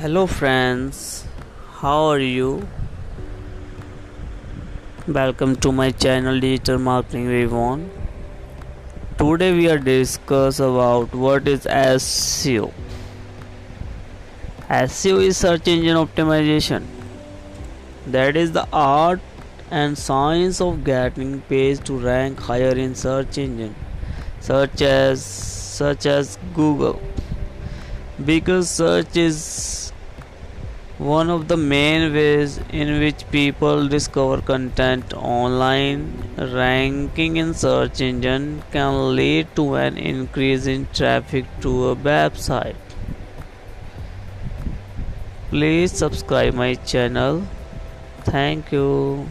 Hello, friends, how are you? Welcome to my channel Digital Marketing Revon. Today we are discuss about what is SEO. SEO is search engine optimization. That is the art and science of getting page to rank higher in search engine such as such as Google because search is one of the main ways in which people discover content online ranking in search engine can lead to an increase in traffic to a website. Please subscribe my channel. Thank you